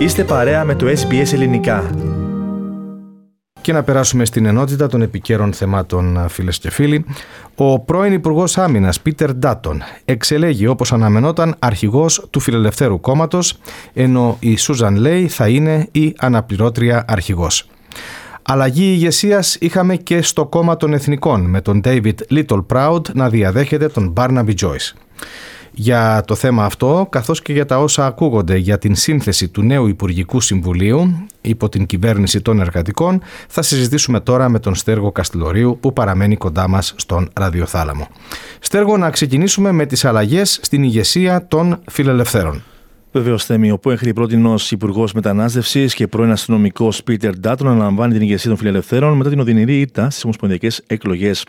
Είστε παρέα με το SBS Ελληνικά. Και να περάσουμε στην ενότητα των επικαίρων θεμάτων, φίλες και φίλοι. Ο πρώην Υπουργός Άμυνας Πίτερ Ντάτον εξελέγει όπως αναμενόταν αρχηγός του Φιλελευθέρου Κόμματος, ενώ η Σούζαν Λέι θα είναι η αναπληρώτρια αρχηγός. Αλλαγή ηγεσίας είχαμε και στο κόμμα των Εθνικών, με τον David Little Proud να διαδέχεται τον Barnaby Joyce. Για το θέμα αυτό, καθώς και για τα όσα ακούγονται για την σύνθεση του νέου Υπουργικού Συμβουλίου υπό την κυβέρνηση των εργατικών, θα συζητήσουμε τώρα με τον Στέργο Καστιλορίου που παραμένει κοντά μας στον ραδιοθάλαμο. Στέργο, να ξεκινήσουμε με τις αλλαγές στην ηγεσία των φιλελευθέρων. Βεβαίως, Θέμη, ο πρώην πρώτην Υπουργός Μετανάστευσης και πρώην αστυνομικός Πίτερ Ντάτον αναλαμβάνει την ηγεσία των φιλελευθέρων μετά την οδυνηρή ήττα στις ομοσπονδιακές εκλογές.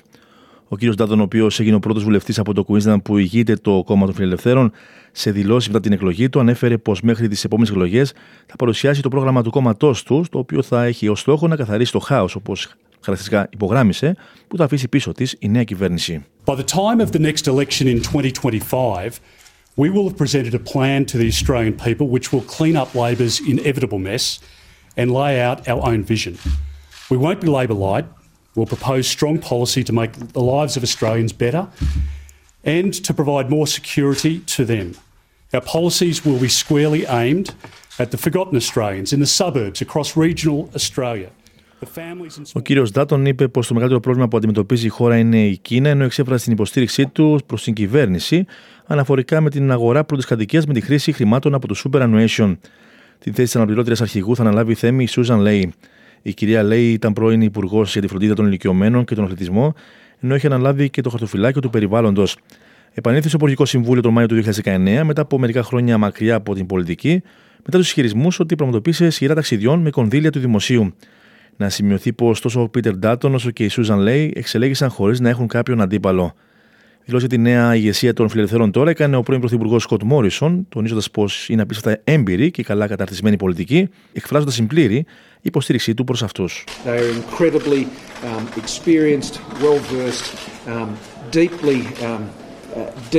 Ο κ. Ντάτον, ο οποίος έγινε ο πρώτος βουλευτής από το Queensland που ηγείται το κόμμα των φιλελευθέρων, σε δηλώσεις μετά την εκλογή του, ανέφερε πως μέχρι τις επόμενες εκλογές θα παρουσιάσει το πρόγραμμα του κόμματός του, το οποίο θα έχει ως στόχο να καθαρίσει το χάος, όπως χαρακτηριστικά υπογράμμισε, που θα αφήσει πίσω της η νέα κυβέρνηση. By the time of the next election in 2025, we will have presented a plan to the Australian people which will clean up Labor's inevitable mess and lay out our own vision. We won't be Labor light. We'll propose strong policy to make the lives of Australians better and to provide more security to them. Our policies will be squarely aimed at the forgotten Australians in the suburbs across regional Australia. Ο κύριος Ντάτον είπε πως το μεγαλύτερο πρόβλημα που αντιμετωπίζει η χώρα είναι η Κίνα, ενώ εξέφρασε την υποστήριξή τους προς την κυβέρνηση αναφορικά με την αγορά πρώτης κατοικίας με τη χρήση χρημάτων από το Superannuation. Την θέση της αναπληρώτριας αρχηγού θα αναλάβει η θέμη η Σούζαν Λέι. Η κυρία Λέι ήταν πρώην υπουργός για τη φροντίδα των ηλικιωμένων και τον αθλητισμό, ενώ έχει αναλάβει και το χαρτοφυλάκιο του περιβάλλοντος. Επανήλθε στο Υπουργικό Συμβούλιο τον Μάιο του 2019, μετά από μερικά χρόνια μακριά από την πολιτική, μετά τους ισχυρισμούς ότι πραγματοποίησε σειρά ταξιδιών με κονδύλια του δημοσίου. Να σημειωθεί πως τόσο ο Πίτερ Ντάτον όσο και η Σούζαν Λέι εξελέγησαν χωρίς να έχουν κάποιον αντίπαλο. Δηλώσει τη νέα ηγεσία των φιλελευθέρων τώρα έκανε ο πρώην Πρωθυπουργός Σκοτ Μόρισον, τονίζοντας πως είναι απίστευτα έμπειροι και καλά καταρτισμένοι πολιτικοί, εκφράζοντας συμπλήρη υποστήριξή του προς αυτούς. Uh,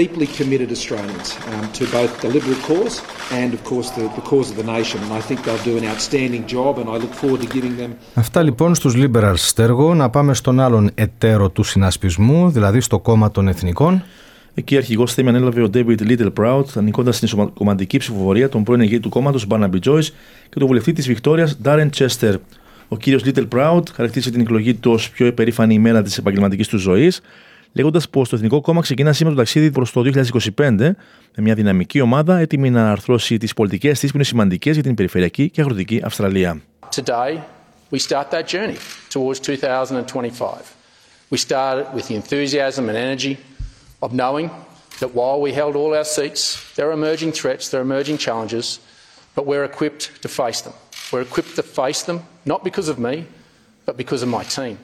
deeply committed Australians um, to both the Liberal cause and, of course, the, the cause of the nation. And I think they'll do an outstanding job and I look forward to giving them... Αυτά λοιπόν στους Liberals στέργο. Να πάμε στον άλλον εταίρο του συνασπισμού, δηλαδή στο κόμμα των Εθνικών. Εκεί αρχηγός θέμη ανέλαβε ο David Little Proud, ανηκώντα στην κομματική ψηφοφορία τον πρώην ηγέτη του κόμματος Barnaby Joyce και τον βουλευτή της Βικτόριας Darren Chester. Ο κύριος Little Proud χαρακτήρισε την εκλογή του ως πιο υπερήφανη ημέρα της επαγγελματικής του ζωής, λέγοντα πω το Εθνικό Κόμμα ξεκινά σήμερα το ταξίδι προ το 2025 με μια δυναμική ομάδα έτοιμη να αρθρώσει τι πολιτικέ τη που είναι σημαντικέ για την περιφερειακή και αγροτική Αυστραλία. Today, we start that journey towards 2025. We started with the enthusiasm and energy of knowing that while we held all our seats, there are emerging threats, there are emerging challenges, but we're equipped to face them. We're equipped to face them, not because of me, but because of my team.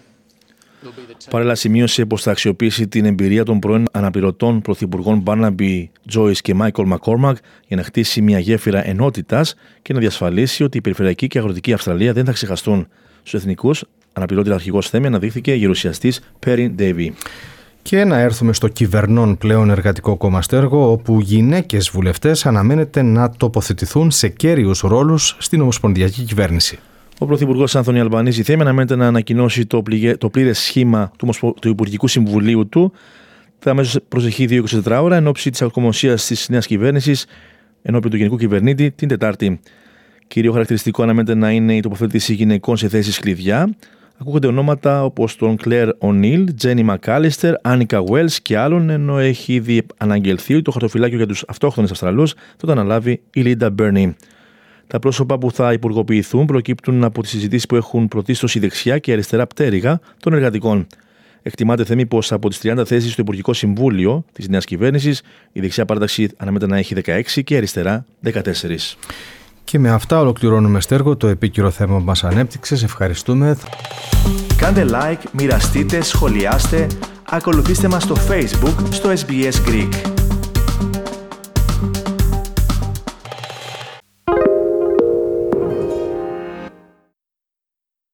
Παράλληλα, σημείωσε πως θα αξιοποιήσει την εμπειρία των πρώην αναπληρωτών πρωθυπουργών Μπάρναμπι Τζόι και Μάικολ Μακόρμακ για να χτίσει μια γέφυρα ενότητας και να διασφαλίσει ότι η περιφερειακή και αγροτική Αυστραλία δεν θα ξεχαστούν. Στους εθνικούς, αναπληρωτή αρχηγός θέμη αναδείχθηκε γερουσιαστής Πέριν Ντέιβι. Και να έρθουμε στο κυβερνών πλέον εργατικό κόμμα Στέργο, όπου γυναίκες βουλευτές αναμένεται να τοποθετηθούν σε κέριους ρόλους στην Ομοσπονδιακή Κυβέρνηση. Ο Πρωθυπουργός Άνθονη Αλμπανίζη θέλει αναμένεται να ανακοινώσει το, το πλήρες σχήμα του, του Υπουργικού Συμβουλίου του τα αμέσως προσεχή 24 ώρα εν ώψη της ακομοσίας της νέας κυβέρνησης ενώπιον του Γενικού Κυβερνήτη την Τετάρτη. Κύριο χαρακτηριστικό αναμένεται να είναι η τοποθέτηση γυναικών σε θέσεις κλειδιά. Ακούγονται ονόματα όπως τον Κλέρ Ονίλ, Τζένι Μακάλιστερ, Άνικα Βέλ και άλλων, ενώ έχει ήδη αναγγελθεί το χαρτοφυλάκιο για τους αυτόχθονες Αυστραλούς θα το αναλάβει η Λίντα Μπέρνι. Τα πρόσωπα που θα υπουργοποιηθούν προκύπτουν από τις συζητήσεις που έχουν πρωτίστω η δεξιά και η αριστερά πτέρυγα των εργατικών. Εκτιμάται θέμη πως από τις 30 θέσεις στο Υπουργικό Συμβούλιο της νέας κυβέρνησης, η δεξιά παράταξη αναμένεται να έχει 16 και η αριστερά 14. Και με αυτά ολοκληρώνουμε στέργο το επίκυρο θέμα που μας ανέπτυξε. Ευχαριστούμε. Κάντε like, μοιραστείτε, σχολιάστε, ακολουθήστε μας στο Facebook, στο SBS Greek.